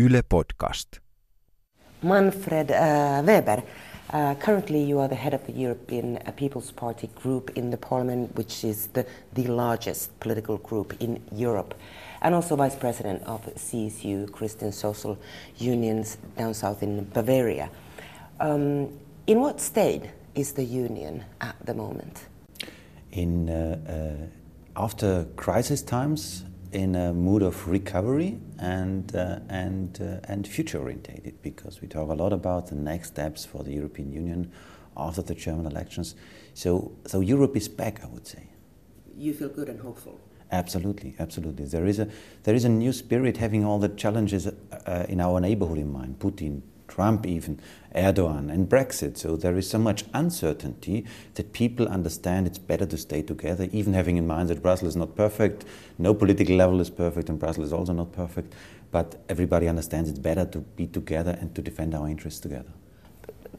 Yle Podcast. Manfred uh, Weber, uh, currently you are the head of the European uh, People's Party group in the parliament, which is the, the largest political group in Europe, and also vice president of CSU, Christian Social Unions, down south in Bavaria. Um, in what state is the union at the moment? In uh, uh, after crisis times, in a mood of recovery and, uh, and, uh, and future orientated because we talk a lot about the next steps for the European Union after the German elections. So, so Europe is back, I would say. You feel good and hopeful? Absolutely, absolutely. There is a, there is a new spirit having all the challenges uh, in our neighborhood in mind Putin, Trump, even Erdogan, and Brexit. So there is so much uncertainty that people understand it's better to stay together, even having in mind that Brussels is not perfect, no political level is perfect, and Brussels is also not perfect. But everybody understands it's better to be together and to defend our interests together.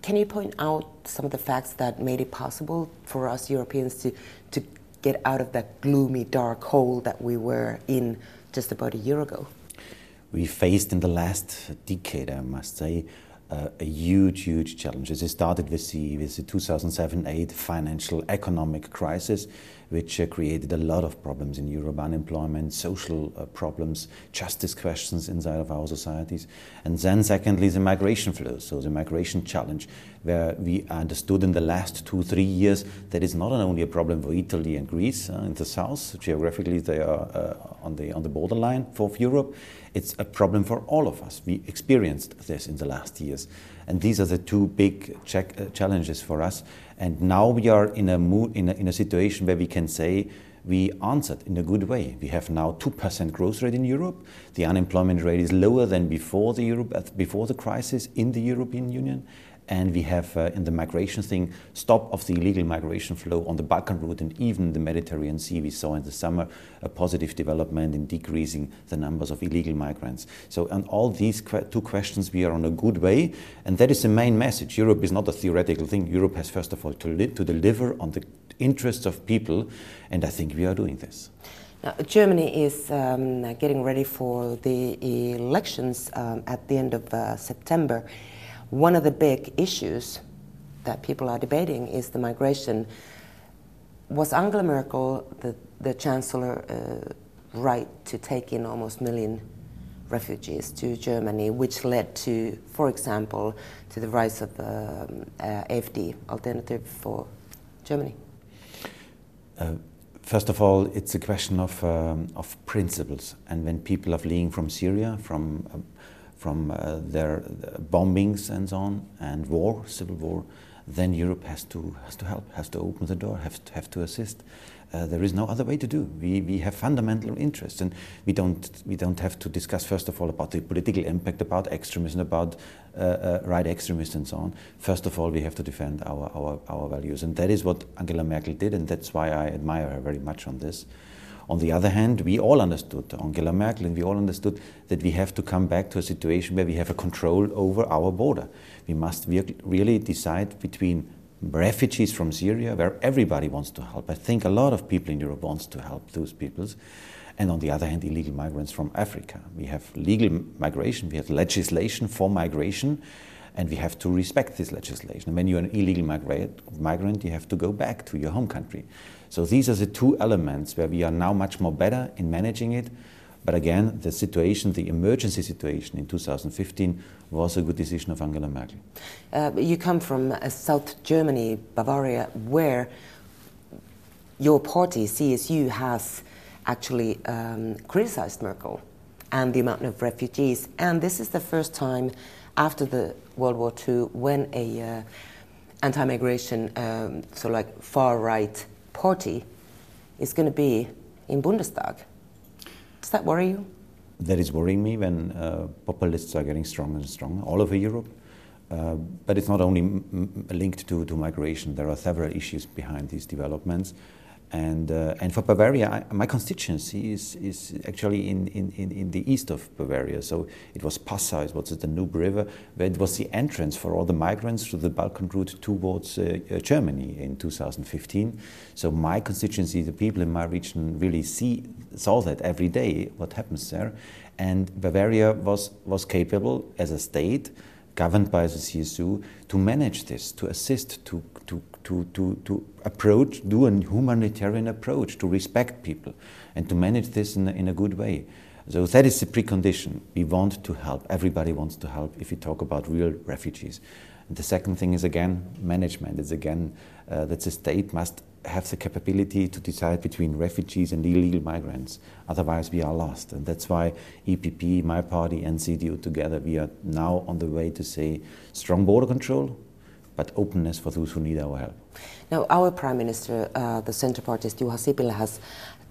Can you point out some of the facts that made it possible for us Europeans to, to get out of that gloomy, dark hole that we were in just about a year ago? We faced in the last decade, I must say, uh, a huge, huge challenge. It started with the, with the 2007-8 financial economic crisis, which uh, created a lot of problems in Europe, unemployment, social uh, problems, justice questions inside of our societies. And then secondly, the migration flows, so the migration challenge, where we understood in the last two, three years that it's not only a problem for Italy and Greece uh, in the south, geographically they are uh, on, the, on the borderline for Europe, it's a problem for all of us. We experienced this in the last years. And these are the two big check, uh, challenges for us. And now we are in a, mood, in, a, in a situation where we can say we answered in a good way. We have now 2% growth rate in Europe. The unemployment rate is lower than before the, Europe, uh, before the crisis in the European Union and we have uh, in the migration thing stop of the illegal migration flow on the Balkan route and even the Mediterranean Sea. We saw in the summer a positive development in decreasing the numbers of illegal migrants. So on all these two questions, we are on a good way, and that is the main message. Europe is not a theoretical thing. Europe has first of all to, to deliver on the interests of people, and I think we are doing this. Now, Germany is um, getting ready for the elections um, at the end of uh, September. One of the big issues that people are debating is the migration. Was Angela Merkel, the, the chancellor, uh, right to take in almost a million refugees to Germany, which led to, for example, to the rise of um, uh, AFD, Alternative for Germany? Uh, first of all, it's a question of, um, of principles. And when people are fleeing from Syria, from uh, from uh, their bombings and so on, and war, civil war, then Europe has to has to help, has to open the door, has to, have to assist. Uh, there is no other way to do. We, we have fundamental interests, and we don't we don't have to discuss first of all about the political impact, about extremism, about uh, uh, right extremists, and so on. First of all, we have to defend our, our our values, and that is what Angela Merkel did, and that's why I admire her very much on this. On the other hand, we all understood, Angela Merkel, and we all understood that we have to come back to a situation where we have a control over our border. We must really decide between refugees from Syria, where everybody wants to help. I think a lot of people in Europe wants to help those peoples. And on the other hand, illegal migrants from Africa. We have legal migration, we have legislation for migration, and we have to respect this legislation. When you're an illegal migrant, you have to go back to your home country. So these are the two elements where we are now much more better in managing it. But again, the situation, the emergency situation in 2015 was a good decision of Angela Merkel. Uh, you come from uh, South Germany, Bavaria, where your party, CSU, has actually um, criticized Merkel and the amount of refugees. And this is the first time after the World War II when a uh, anti-migration, um, so like far-right party is going to be in Bundestag. Does that worry you? That is worrying me when uh, populists are getting stronger and stronger all over Europe. Uh, but it's not only linked to, to migration. There are several issues behind these developments. And, uh, and for Bavaria, I, my constituency is, is actually in, in, in the east of Bavaria. So it was Passau, it was the Danube River, where it was the entrance for all the migrants to the Balkan route towards uh, uh, Germany in 2015. So my constituency, the people in my region really see, saw that every day, what happens there. And Bavaria was, was capable as a state governed by the CSU to manage this, to assist, to, to, to, to, to approach, do a humanitarian approach, to respect people, and to manage this in a, in a good way. So that is the precondition. We want to help. Everybody wants to help if we talk about real refugees. And the second thing is again management. It's again uh, that the state must have the capability to decide between refugees and illegal migrants. Otherwise, we are lost. And that's why EPP, my party, and CDU together, we are now on the way to say strong border control, but openness for those who need our help. Now, our Prime Minister, uh, the Centre Party's Juha Sipilä, has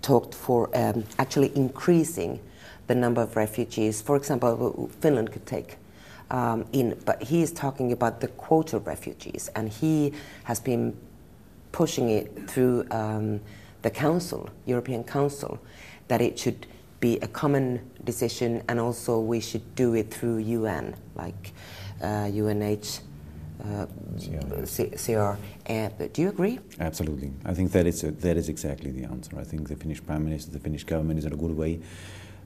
talked for um, actually increasing the number of refugees. For example, Finland could take um, in, but he is talking about the quota of refugees, and he has been pushing it through um, the Council, European Council, that it should be a common decision, and also we should do it through UN, like uh, UNH. Uh, CR. Uh, do you agree? Absolutely. I think that is, a, that is exactly the answer. I think the Finnish Prime Minister, the Finnish government is in a good way.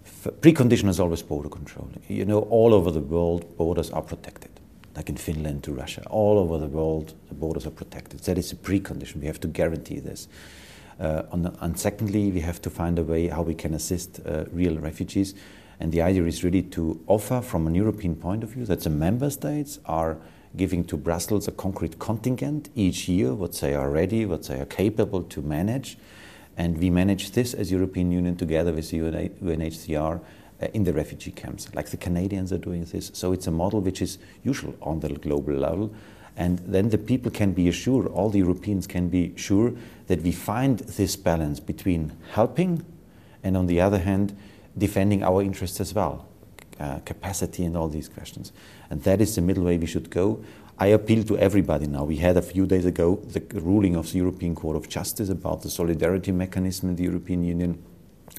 F precondition is always border control. You know, all over the world, borders are protected like in Finland to Russia. All over the world, the borders are protected. That is a precondition. We have to guarantee this. Uh, the, and secondly, we have to find a way how we can assist uh, real refugees. And the idea is really to offer, from an European point of view, that the member states are giving to Brussels a concrete contingent each year, what they are ready, what they are capable to manage. And we manage this as European Union together with the UNHCR uh, in the refugee camps, like the Canadians are doing this. So it's a model which is usual on the global level. And then the people can be assured, all the Europeans can be sure that we find this balance between helping and, on the other hand, defending our interests as well, uh, capacity and all these questions. And that is the middle way we should go. I appeal to everybody now. We had a few days ago the ruling of the European Court of Justice about the solidarity mechanism in the European Union.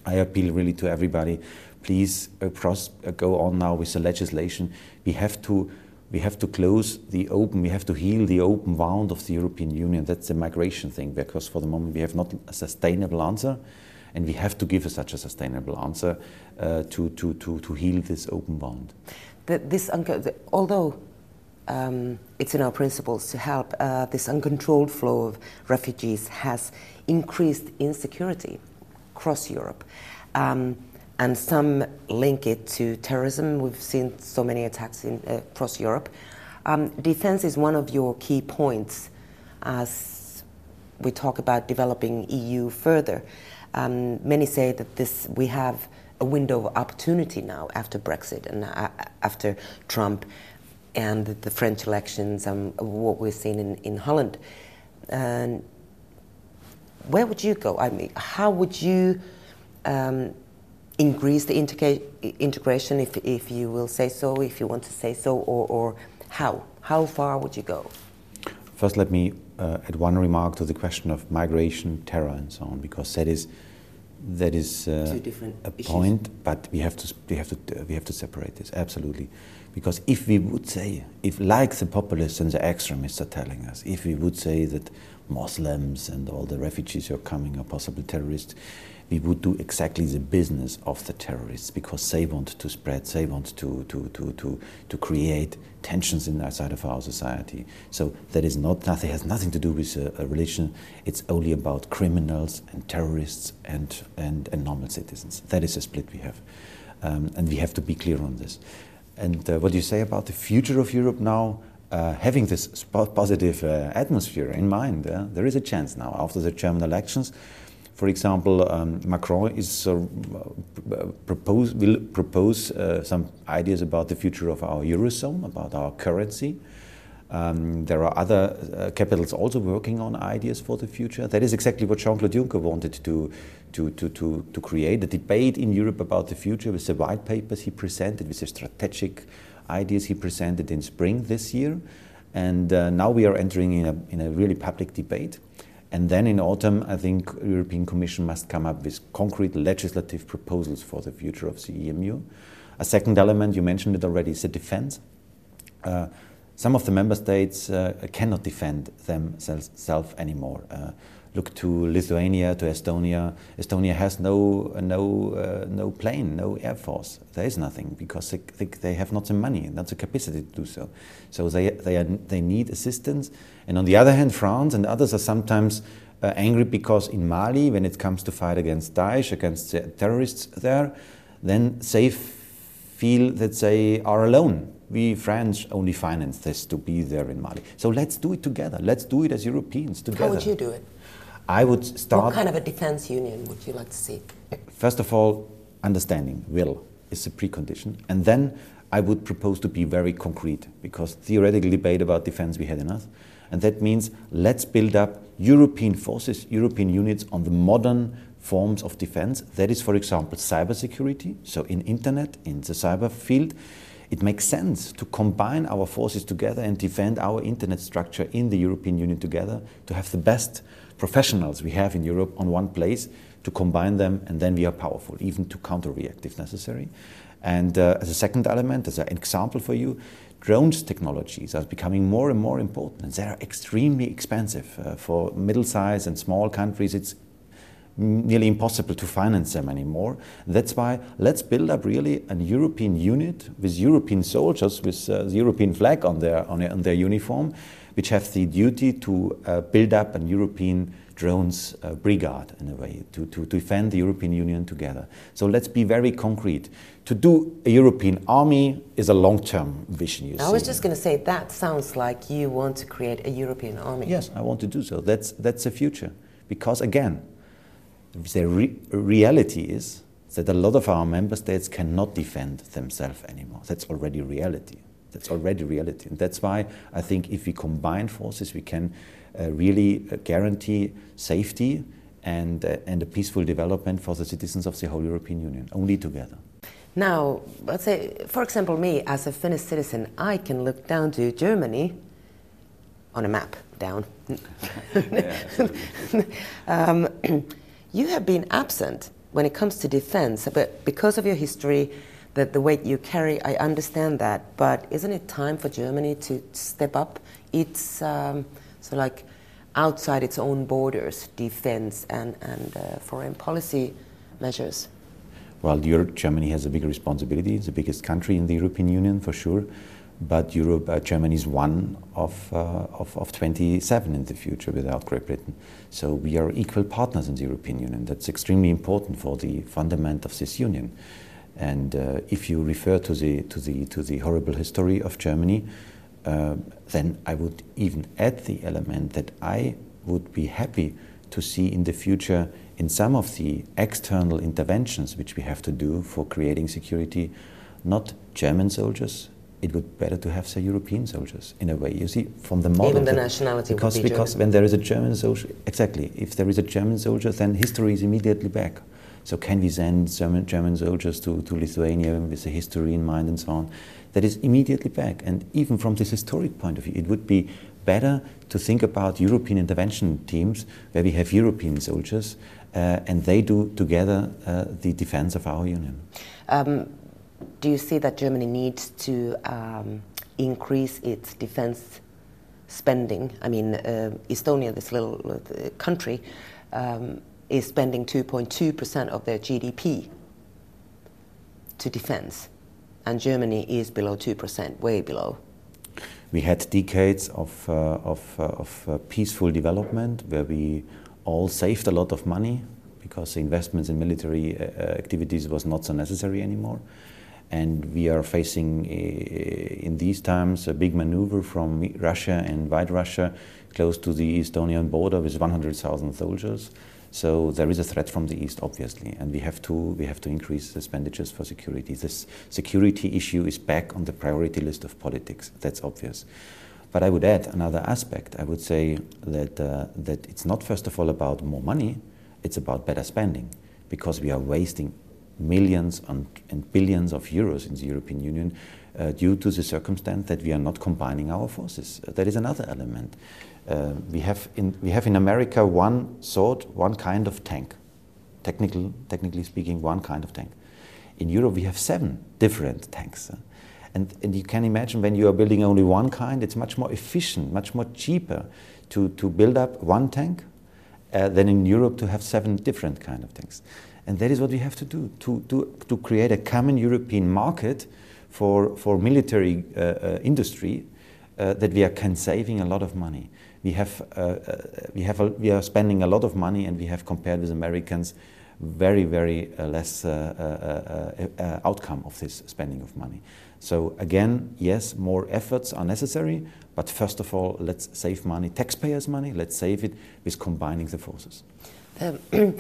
I appeal really to everybody please across, uh, go on now with the legislation. We have to we have to close the open, we have to heal the open wound of the European Union. That's the migration thing, because for the moment we have not a sustainable answer, and we have to give such a sustainable answer uh, to, to, to, to heal this open wound. The, this, although um, it's in our principles to help, uh, this uncontrolled flow of refugees has increased insecurity across Europe. Um, and some link it to terrorism. We've seen so many attacks in, uh, across Europe. Um, defense is one of your key points as we talk about developing EU further. Um, many say that this we have a window of opportunity now after Brexit and uh, after Trump and the French elections and what we've seen in, in Holland. And where would you go? I mean, how would you um, increase the integra integration, if, if you will say so, if you want to say so, or, or how? How far would you go? First, let me uh, add one remark to the question of migration, terror, and so on, because that is that is uh, a issues. point, but we have to we have to uh, we have to separate this absolutely, because if we would say, if like the populists and the extremists are telling us, if we would say that Muslims and all the refugees who are coming are possible terrorists, we would do exactly the business of the terrorists because they want to spread, they want to, to, to, to, to create tensions inside of our society. So that is not nothing has nothing to do with a, a religion. It's only about criminals and terrorists and, and, and normal citizens. That is a split we have. Um, and we have to be clear on this. And uh, what you say about the future of Europe now, uh, having this positive uh, atmosphere in mind, uh, there is a chance now after the German elections for example, um, Macron is uh, propose, will propose uh, some ideas about the future of our eurozone, about our currency. Um, there are other uh, capitals also working on ideas for the future. That is exactly what Jean-Claude Juncker wanted to, to, to, to, to create, a debate in Europe about the future with the white papers he presented, with the strategic ideas he presented in spring this year. And uh, now we are entering in a, in a really public debate. And then in autumn, I think the European Commission must come up with concrete legislative proposals for the future of the EMU. A second element, you mentioned it already, is the defense. Uh, some of the member states uh, cannot defend themselves anymore. Uh, look to Lithuania, to Estonia. Estonia has no, no, uh, no plane, no air force. There is nothing because they, they, they, have not the money, not the capacity to do so. So they, they, are, they need assistance. And on the other hand, France and others are sometimes uh, angry because in Mali, when it comes to fight against Daesh, against the terrorists there, then they feel that they are alone we French only finance this to be there in Mali. So let's do it together. Let's do it as Europeans together. How would you do it? I would start. What kind of a defense union would you like to see? First of all, understanding, will, is a precondition. And then I would propose to be very concrete because theoretical debate about defense we had enough. And that means let's build up European forces, European units on the modern forms of defense. That is, for example, cybersecurity, so in internet, in the cyber field it makes sense to combine our forces together and defend our internet structure in the European Union together, to have the best professionals we have in Europe on one place, to combine them, and then we are powerful, even to counter react if necessary. And uh, as a second element, as an example for you, drones technologies are becoming more and more important, and they are extremely expensive. Uh, for middle sized and small countries, it's nearly impossible to finance them anymore. That's why let's build up really a European unit with European soldiers with uh, the European flag on their, on, on, their uniform, which have the duty to uh, build up a European drones uh, brigade in a way to, to, to defend the European Union together. So let's be very concrete. To do a European army is a long term vision. You see. I see. was just going to say that sounds like you want to create a European army. Yes, I want to do so. That's, that's the future. Because again, the re reality is that a lot of our member states cannot defend themselves anymore. That's already reality. That's already reality. And that's why I think if we combine forces, we can uh, really uh, guarantee safety and, uh, and a peaceful development for the citizens of the whole European Union, only together. Now, let's say, for example, me as a Finnish citizen, I can look down to Germany on a map, down. um, you have been absent when it comes to defense, but because of your history, the, the weight you carry, I understand that. But isn't it time for Germany to step up its, um, so like, outside its own borders, defense and, and uh, foreign policy measures? Well, Europe, Germany has a big responsibility. It's the biggest country in the European Union, for sure but Europe, uh, Germany is one of, uh, of, of, 27 in the future without Great Britain. So we are equal partners in the European Union. That's extremely important for the fundament of this union. And uh, if you refer to the, to, the, to the horrible history of Germany, uh, then I would even add the element that I would be happy to see in the future in some of the external interventions which we have to do for creating security, not German soldiers, it would be better to have say European soldiers in a way. You see, from the model. Even the nationality because be because German. when there is a German soldier, exactly. If there is a German soldier, then history is immediately back. So can we send German, German soldiers to, to Lithuania with a history in mind and so on? That is immediately back. And even from this historic point of view, it would be better to think about European intervention teams where we have European soldiers uh, and they do together uh, the defense of our union. Um, do you see that Germany needs to um, increase its defense spending? I mean, uh, Estonia, this little uh, country, um, is spending 2.2% of their GDP to defense, and Germany is below 2%, way below. We had decades of, uh, of, uh, of uh, peaceful development where we all saved a lot of money because investments in military uh, activities was not so necessary anymore. And we are facing, uh, in these times, a big maneuver from Russia and White Russia close to the Estonian border with 100,000 soldiers. So there is a threat from the east, obviously, and we have to we have to increase expenditures for security. This security issue is back on the priority list of politics. That's obvious. But I would add another aspect. I would say that uh, that it's not first of all about more money; it's about better spending, because we are wasting millions and, and billions of euros in the European Union uh, due to the circumstance that we are not combining our forces. Uh, that is another element. Uh, we, have in, we have in America one sort, one kind of tank. Technical, technically speaking, one kind of tank. In Europe, we have seven different tanks. Uh, and, and you can imagine when you are building only one kind, it's much more efficient, much more cheaper to, to build up one tank uh, than in Europe to have seven different kind of tanks. And that is what we have to do, to, to, to create a common European market for, for military uh, uh, industry uh, that we are can saving a lot of money. We, have, uh, uh, we, have a, we are spending a lot of money and we have compared with Americans very, very less outcome of this spending of money. So again, yes, more efforts are necessary, but first of all, let's save money, taxpayers' money, let's save it with combining the forces. Um,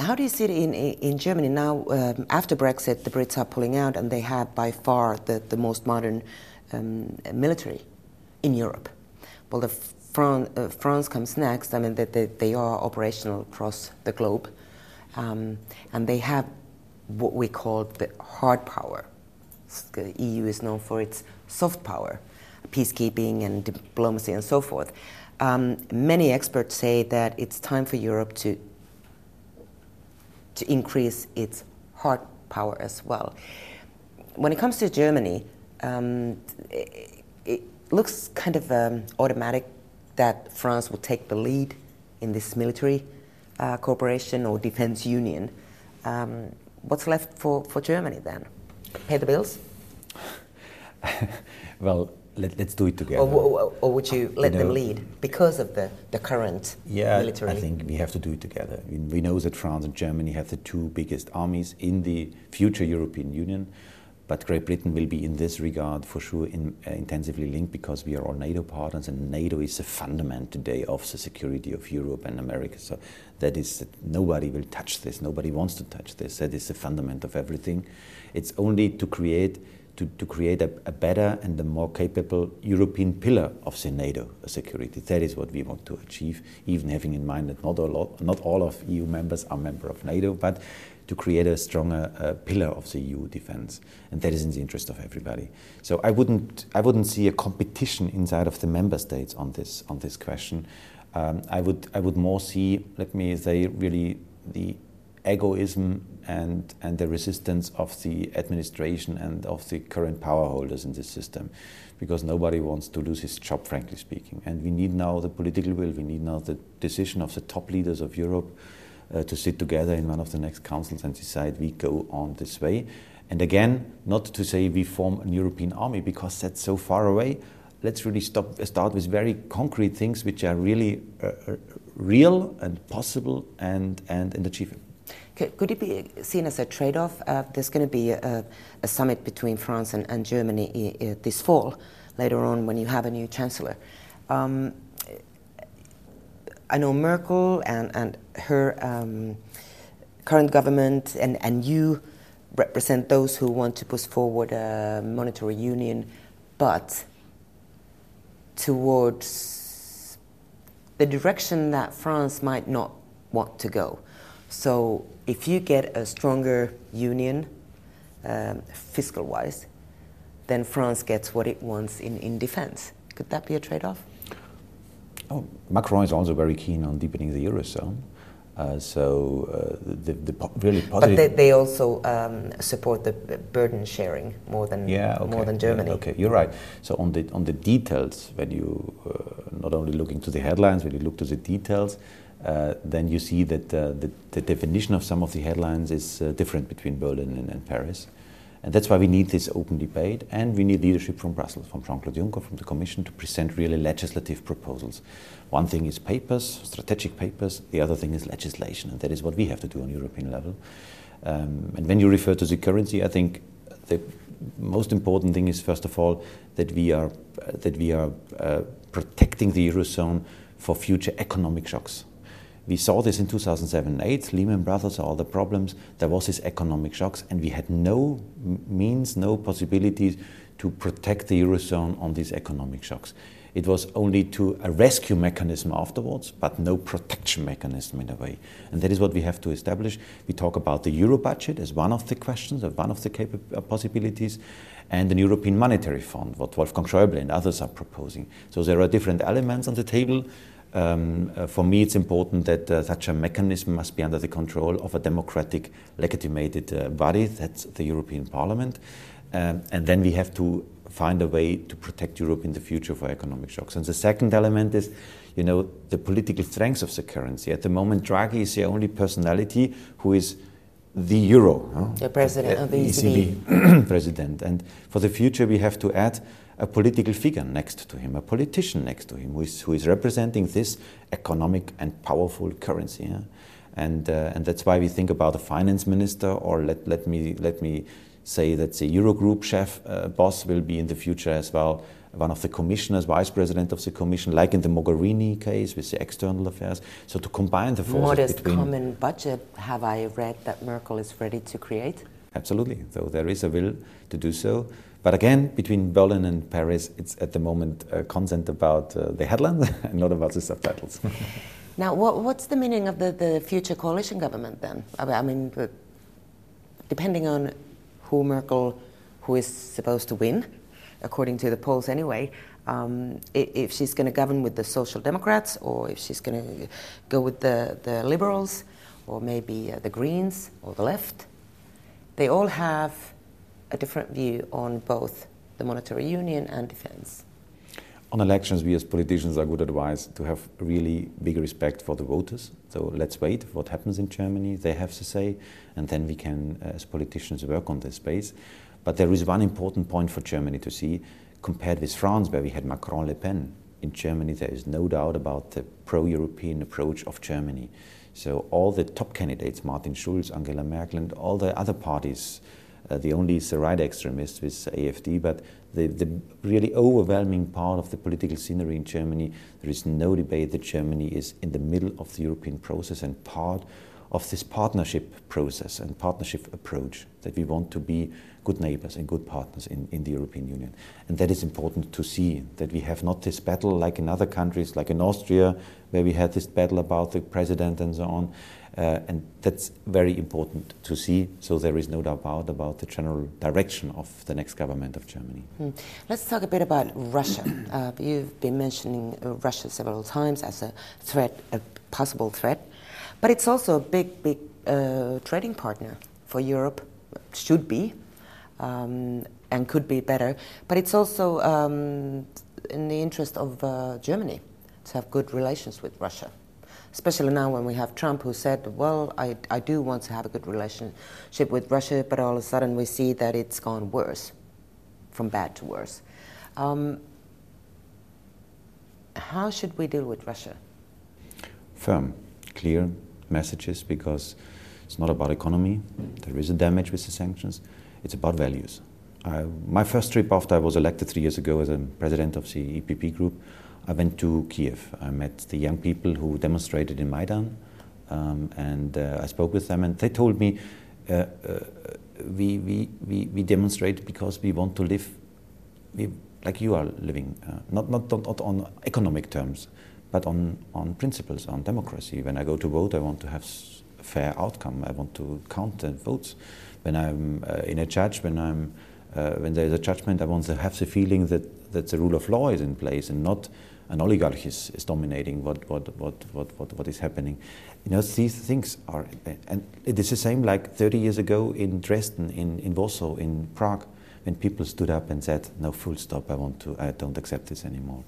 how do you see it in, in Germany now? Um, after Brexit, the Brits are pulling out, and they have by far the, the most modern um, military in Europe. Well, the Fran- uh, France comes next. I mean, they, they, they are operational across the globe, um, and they have what we call the hard power the EU is known for its soft power, peacekeeping and diplomacy and so forth. Um, many experts say that it's time for Europe to to increase its hard power as well. When it comes to Germany, um, it, it, looks kind of um, automatic that France will take the lead in this military uh, cooperation or defense union. Um, what's left for, for Germany then? pay the bills? well, let, us do it together. Or, or, would you let you know, them lead because of the, the current yeah, military? I think we have to do it together. We know that France and Germany have the two biggest armies in the future European Union, but Great Britain will be in this regard for sure in, uh, intensively linked because we are all NATO partners and NATO is the fundament today of the security of Europe and America. So that is, that nobody will touch this, nobody wants to touch this. That is the fundament of everything. It's only to create to, to create a, a, better and a more capable European pillar of the NATO security. That is what we want to achieve, even having in mind that not all, not all of EU members are member of NATO, but to create a stronger uh, pillar of the EU defense. And that is in the interest of everybody. So I wouldn't, I wouldn't see a competition inside of the member states on this, on this question. Um, I, would, I would more see, let me say, really the egoism and, and the resistance of the administration and of the current power holders in this system because nobody wants to lose his job, frankly speaking. And we need now the political will, we need now the decision of the top leaders of Europe uh, to sit together in one of the next councils and decide we go on this way. And again, not to say we form an European army because that's so far away. Let's really stop, start with very concrete things which are really uh, uh real and possible and, and, and achievable. Could it be seen as a trade off? Uh, there's going to be a, a, summit between France and, and Germany I, I, this fall, later on, when you have a new chancellor. Um, I know Merkel and, and her um, current government, and, and you represent those who want to push forward a monetary union, but towards the direction that France might not want to go. So if you get a stronger union, um, fiscal wise, then France gets what it wants in, in defense. Could that be a trade off? Oh, Macron is also very keen on deepening the Eurozone. Uh, so uh, the, the po really positive. But they, they also um, support the burden sharing more than yeah, okay. more than Germany. Yeah, okay, you're right. So on the on the details, when you uh, not only look into the headlines, when you look to the details, uh, then you see that uh, the, the, definition of some of the headlines is uh, different between Berlin and, and, Paris. And that's why we need this open debate and we need leadership from Brussels, from Jean Claude Juncker, from the Commission to present really legislative proposals. One thing is papers, strategic papers, the other thing is legislation, and that is what we have to do on European level. Um, and when you refer to the currency, I think the most important thing is, first of all, that we are, that we are uh, protecting the Eurozone for future economic shocks. We saw this in 2007 8, Lehman Brothers, all the problems. There was this economic shocks, and we had no means, no possibilities to protect the Eurozone on these economic shocks. It was only to a rescue mechanism afterwards, but no protection mechanism in a way. And that is what we have to establish. We talk about the euro budget as one of the questions, as one of the uh, possibilities, and an European Monetary Fund, what Wolfgang Schäuble and others are proposing. So there are different elements on the table. Um, uh, for me, it's important that uh, such a mechanism must be under the control of a democratic, legitimated uh, body, that's the European Parliament. Um, and then we have to find a way to protect Europe in the future for economic shocks. And the second element is, you know, the political strength of the currency. At the moment, Draghi is the only personality who is the euro. Huh? The president of the ECB. president. And for the future, we have to add a political figure next to him, a politician next to him, who is, who is representing this economic and powerful currency. Yeah? And, uh, and that's why we think about a finance minister, or let, let, me, let me say that the Eurogroup chef uh, boss will be in the future as well one of the commissioners, vice president of the commission, like in the Mogherini case with the external affairs. So to combine the forces Modest between common budget, have I read that Merkel is ready to create? Absolutely. So there is a will to do so. But again, between Berlin and Paris, it's at the moment a content about uh, the headlines and not about the subtitles. now, what, what's the meaning of the, the future coalition government then? I mean, depending on who Merkel, who is supposed to win, according to the polls anyway, um, if she's going to govern with the Social Democrats or if she's going to go with the, the Liberals or maybe uh, the Greens or the left. They all have a different view on both the monetary union and defense. On elections, we as politicians are good advised to have really big respect for the voters. So let's wait what happens in Germany. They have to say, and then we can, uh, as politicians, work on this space. But there is one important point for Germany to see compared with France, where we had Macron Le Pen. In Germany, there is no doubt about the pro European approach of Germany. So, all the top candidates, Martin Schulz, Angela Merkel, and all the other parties, uh, the only is the right extremists with AFD, but the, the really overwhelming part of the political scenery in Germany, there is no debate that Germany is in the middle of the European process and part of this partnership process and partnership approach that we want to be good neighbors and good partners in, in the European Union. And that is important to see that we have not this battle like in other countries, like in Austria, where we had this battle about the president and so on. Uh, and that's very important to see. So there is no doubt about, the general direction of the next government of Germany. Hmm. Let's talk a bit about Russia. uh, you've been mentioning uh, Russia several times as a threat, a possible threat. But it's also a big, big uh, trading partner for Europe, should be, um, and could be better. But it's also um, in the interest of uh, Germany to have good relations with Russia. Especially now when we have Trump who said, Well, I, I do want to have a good relationship with Russia, but all of a sudden we see that it's gone worse, from bad to worse. Um, how should we deal with Russia? Firm, clear, messages because it's not about economy. There is a damage with the sanctions. It's about values. I, my first trip after I was elected three years ago as a president of the EPP group, I went to Kiev. I met the young people who demonstrated in Maidan, um, and uh, I spoke with them, and they told me uh, uh, we, we, we, we demonstrate because we want to live we, like you are living, uh, not, not, not on economic terms, but on, on principles, on democracy. When I go to vote, I want to have a fair outcome. I want to count the votes. When I'm uh, in a judge, when I'm uh, when there is a judgment, I want to have the feeling that, that the rule of law is in place and not an oligarch is, is dominating what, what, what, what, what, what is happening. You know, these things are, and it is the same like 30 years ago in Dresden, in, in Warsaw, in Prague, when people stood up and said, no, full stop, I, want to, I don't accept this anymore.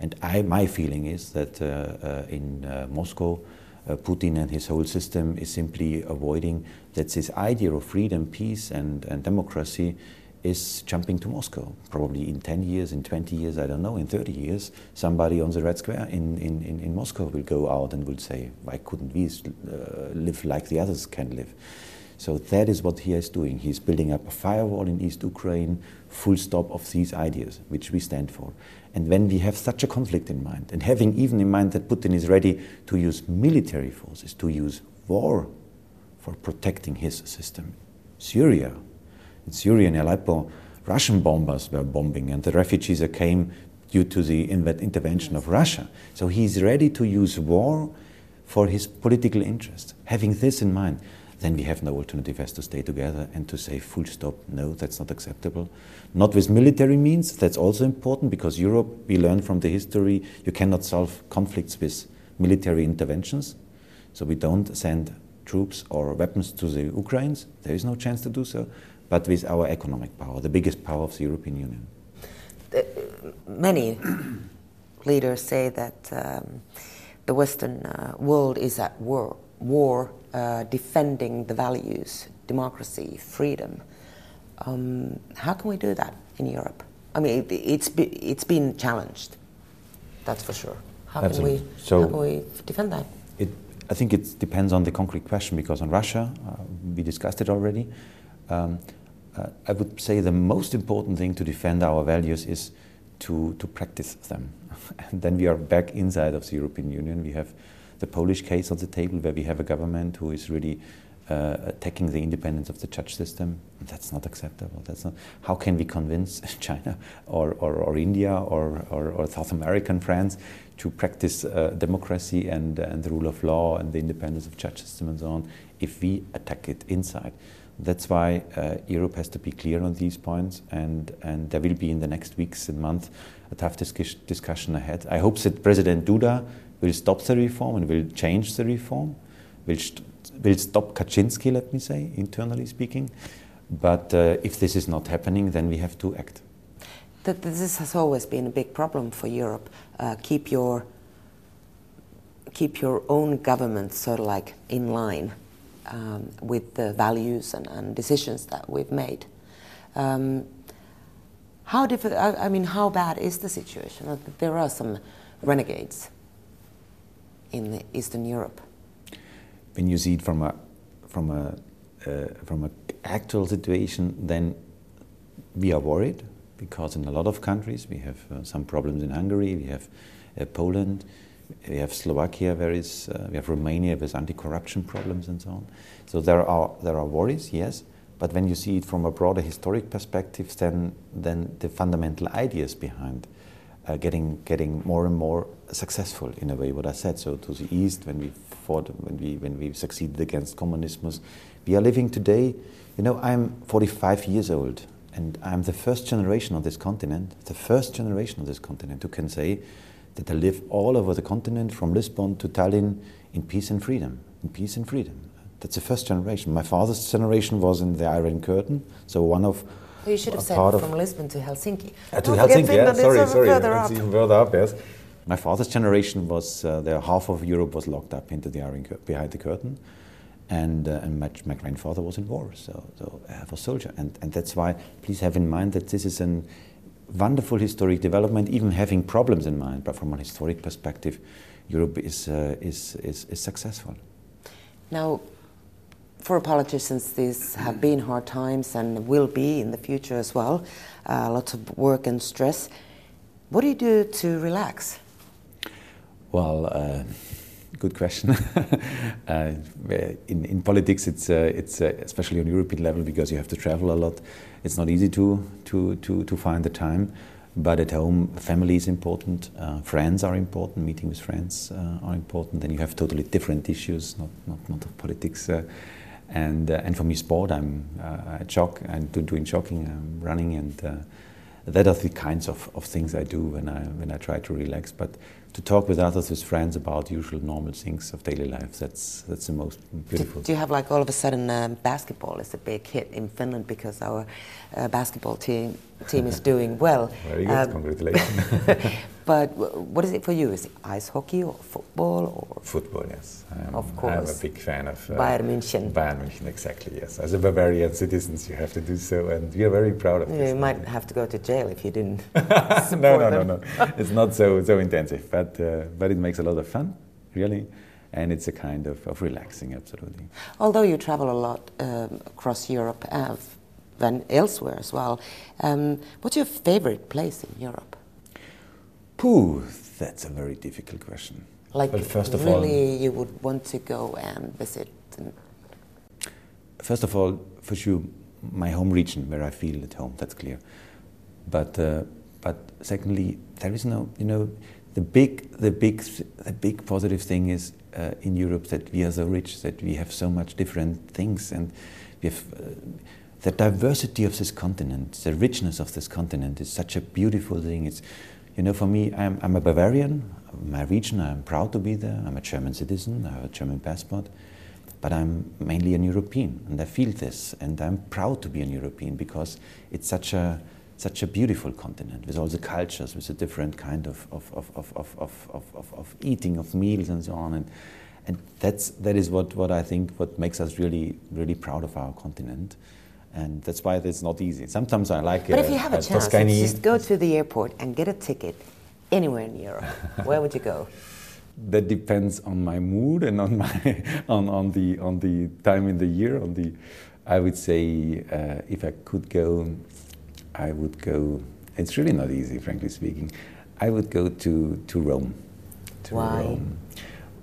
And I, my feeling is that uh, uh, in uh, Moscow, Putin and his whole system is simply avoiding that this idea of freedom, peace, and, and democracy is jumping to Moscow. Probably in 10 years, in 20 years, I don't know, in 30 years, somebody on the Red Square in, in, in, in Moscow will go out and will say, why couldn't we uh, live like the others can live? So that is what he is doing. He's building up a firewall in East Ukraine, full stop of these ideas, which we stand for. And when we have such a conflict in mind, and having even in mind that Putin is ready to use military forces, to use war for protecting his system, Syria, in Syria and Aleppo, Russian bombers were bombing, and the refugees that came due to the intervention of Russia. So he's ready to use war for his political interest. Having this in mind, then we have no alternative as to stay together and to say full stop, no, that's not acceptable. Not with military means, that's also important because Europe, we learn from the history, you cannot solve conflicts with military interventions. So we don't send troops or weapons to the Ukrainians, there is no chance to do so, but with our economic power, the biggest power of the European Union. Many leaders say that um, the Western uh, world is at war, war uh, defending the values, democracy, freedom. Um, how can we do that in Europe? I mean, it, it's, be, it's been challenged, that's for sure. How can, we, so how can we defend that? It, I think it depends on the concrete question because on Russia, uh, we discussed it already. Um, uh, I would say the most important thing to defend our values is to, to practice them. and then we are back inside of the European Union. We have the Polish case on the table where we have a government who is really uh, attacking the independence of the judge system. That's not acceptable. That's not. How can we convince China or, or, or India or, or, or, South American friends to practice uh, democracy and, and the rule of law and the independence of judge system and so on if we attack it inside? That's why uh, Europe has to be clear on these points, and, and there will be in the next weeks and months a tough discuss discussion ahead. I hope that President Duda will stop the reform and will change the reform, will, st will stop Kaczynski, let me say, internally speaking. But uh, if this is not happening, then we have to act. This has always been a big problem for Europe. Uh, keep your keep your own government sort of like in line um, with the values and, and, decisions that we've made. Um, how difficult? I, I, mean, how bad is the situation? There are some renegades in Eastern Europe. When you see it from a from a uh, from an actual situation, then we are worried because in a lot of countries we have uh, some problems in Hungary, we have uh, Poland, we have Slovakia, where is, uh, we have Romania with anti-corruption problems and so on. So there are there are worries, yes. But when you see it from a broader historic perspective, then then the fundamental ideas behind uh, getting getting more and more successful in a way. What I said. So to the east, when we fought, when we when we succeeded against communism, we are living today. You know, I'm 45 years old, and I'm the first generation on this continent, the first generation on this continent who can say that I live all over the continent, from Lisbon to Tallinn, in peace and freedom. In peace and freedom. That's the first generation. My father's generation was in the Iron Curtain, so one of you should have said from Lisbon to Helsinki. Uh, to Helsinki, yeah. Sorry, sorry. It's even further up, yes. My father's generation was uh, there. Half of Europe was locked up into the iron behind the curtain, and uh, and my, my, grandfather was in war, so so I was a soldier, and and that's why please have in mind that this is an wonderful historic development, even having problems in mind, but from a historic perspective, Europe is, uh, is, is, is, successful. Now, for politicians, these have been hard times and will be in the future as well. Uh, lots of work and stress. What do you do to relax? Well, uh, good question. uh, in, in politics, it's, uh, it's uh, especially on European level because you have to travel a lot. It's not easy to, to, to, to find the time. But at home, family is important, uh, friends are important, meeting with friends uh, are important. Then you have totally different issues, not, not, not of politics. Uh, and, and for me, sport, I'm I jog, I'm doing jogging, I'm running, and that are the kinds of, of things I do when I, when I try to relax. But to talk with others, with friends about usual normal things of daily life. That's that's the most beautiful. Do, do you have like all of a sudden um, basketball is a big hit in Finland because our uh, basketball team team is doing well. Very good, um, congratulations. but what is it for you? Is it ice hockey or football or? Football, yes. I'm, of course. I'm a big fan of uh, Bayern München. Bayern München, exactly. Yes. As a Bavarian citizens, you have to do so, and we are very proud of yeah, this. You might have to go to jail if you didn't. no, no, no, no. it's not so so intensive, but uh, but it makes a lot of fun, really and it's a kind of, of relaxing, absolutely. Although you travel a lot um, across Europe, uh, than elsewhere as well. Um, what's your favorite place in Europe? Pooh, that's a very difficult question. Like, well, first of really, all, you would want to go and visit. And first of all, for sure, my home region where I feel at home. That's clear. But uh, but secondly, there is no, you know, the big, the big, the big positive thing is uh, in Europe that we are so rich, that we have so much different things, and we have uh, the diversity of this continent, the richness of this continent is such a beautiful thing. It's, you know, for me, I'm, I'm a Bavarian. My region, I'm proud to be there. I'm a German citizen. I have a German passport, but I'm mainly an European, and I feel this, and I'm proud to be an European because it's such a such a beautiful continent with all the cultures, with a different kind of, of, of, of, of, of, of, of eating, of meals, and so on. And, and that's, that is what, what I think what makes us really, really proud of our continent and that's why it's not easy. Sometimes I like. But uh, if you have a chance, just go to the airport and get a ticket anywhere in Europe. Where would you go? That depends on my mood and on my on, on the on the time in the year. On the, I would say uh, if I could go, I would go. It's really not easy, frankly speaking. I would go to to Rome. To Why? Rome.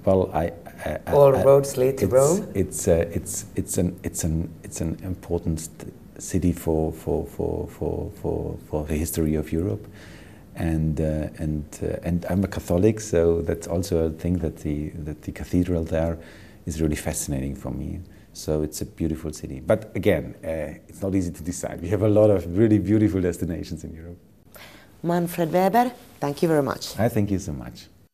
Well, I, all roads lead to it's, Rome. It's uh, it's it's an it's an it's an important city for for, for, for, for, for the history of Europe, and uh, and uh, and I'm a Catholic, so that's also a thing that the that the cathedral there is really fascinating for me. So it's a beautiful city. But again, uh, it's not easy to decide. We have a lot of really beautiful destinations in Europe. Manfred Weber, thank you very much. I thank you so much.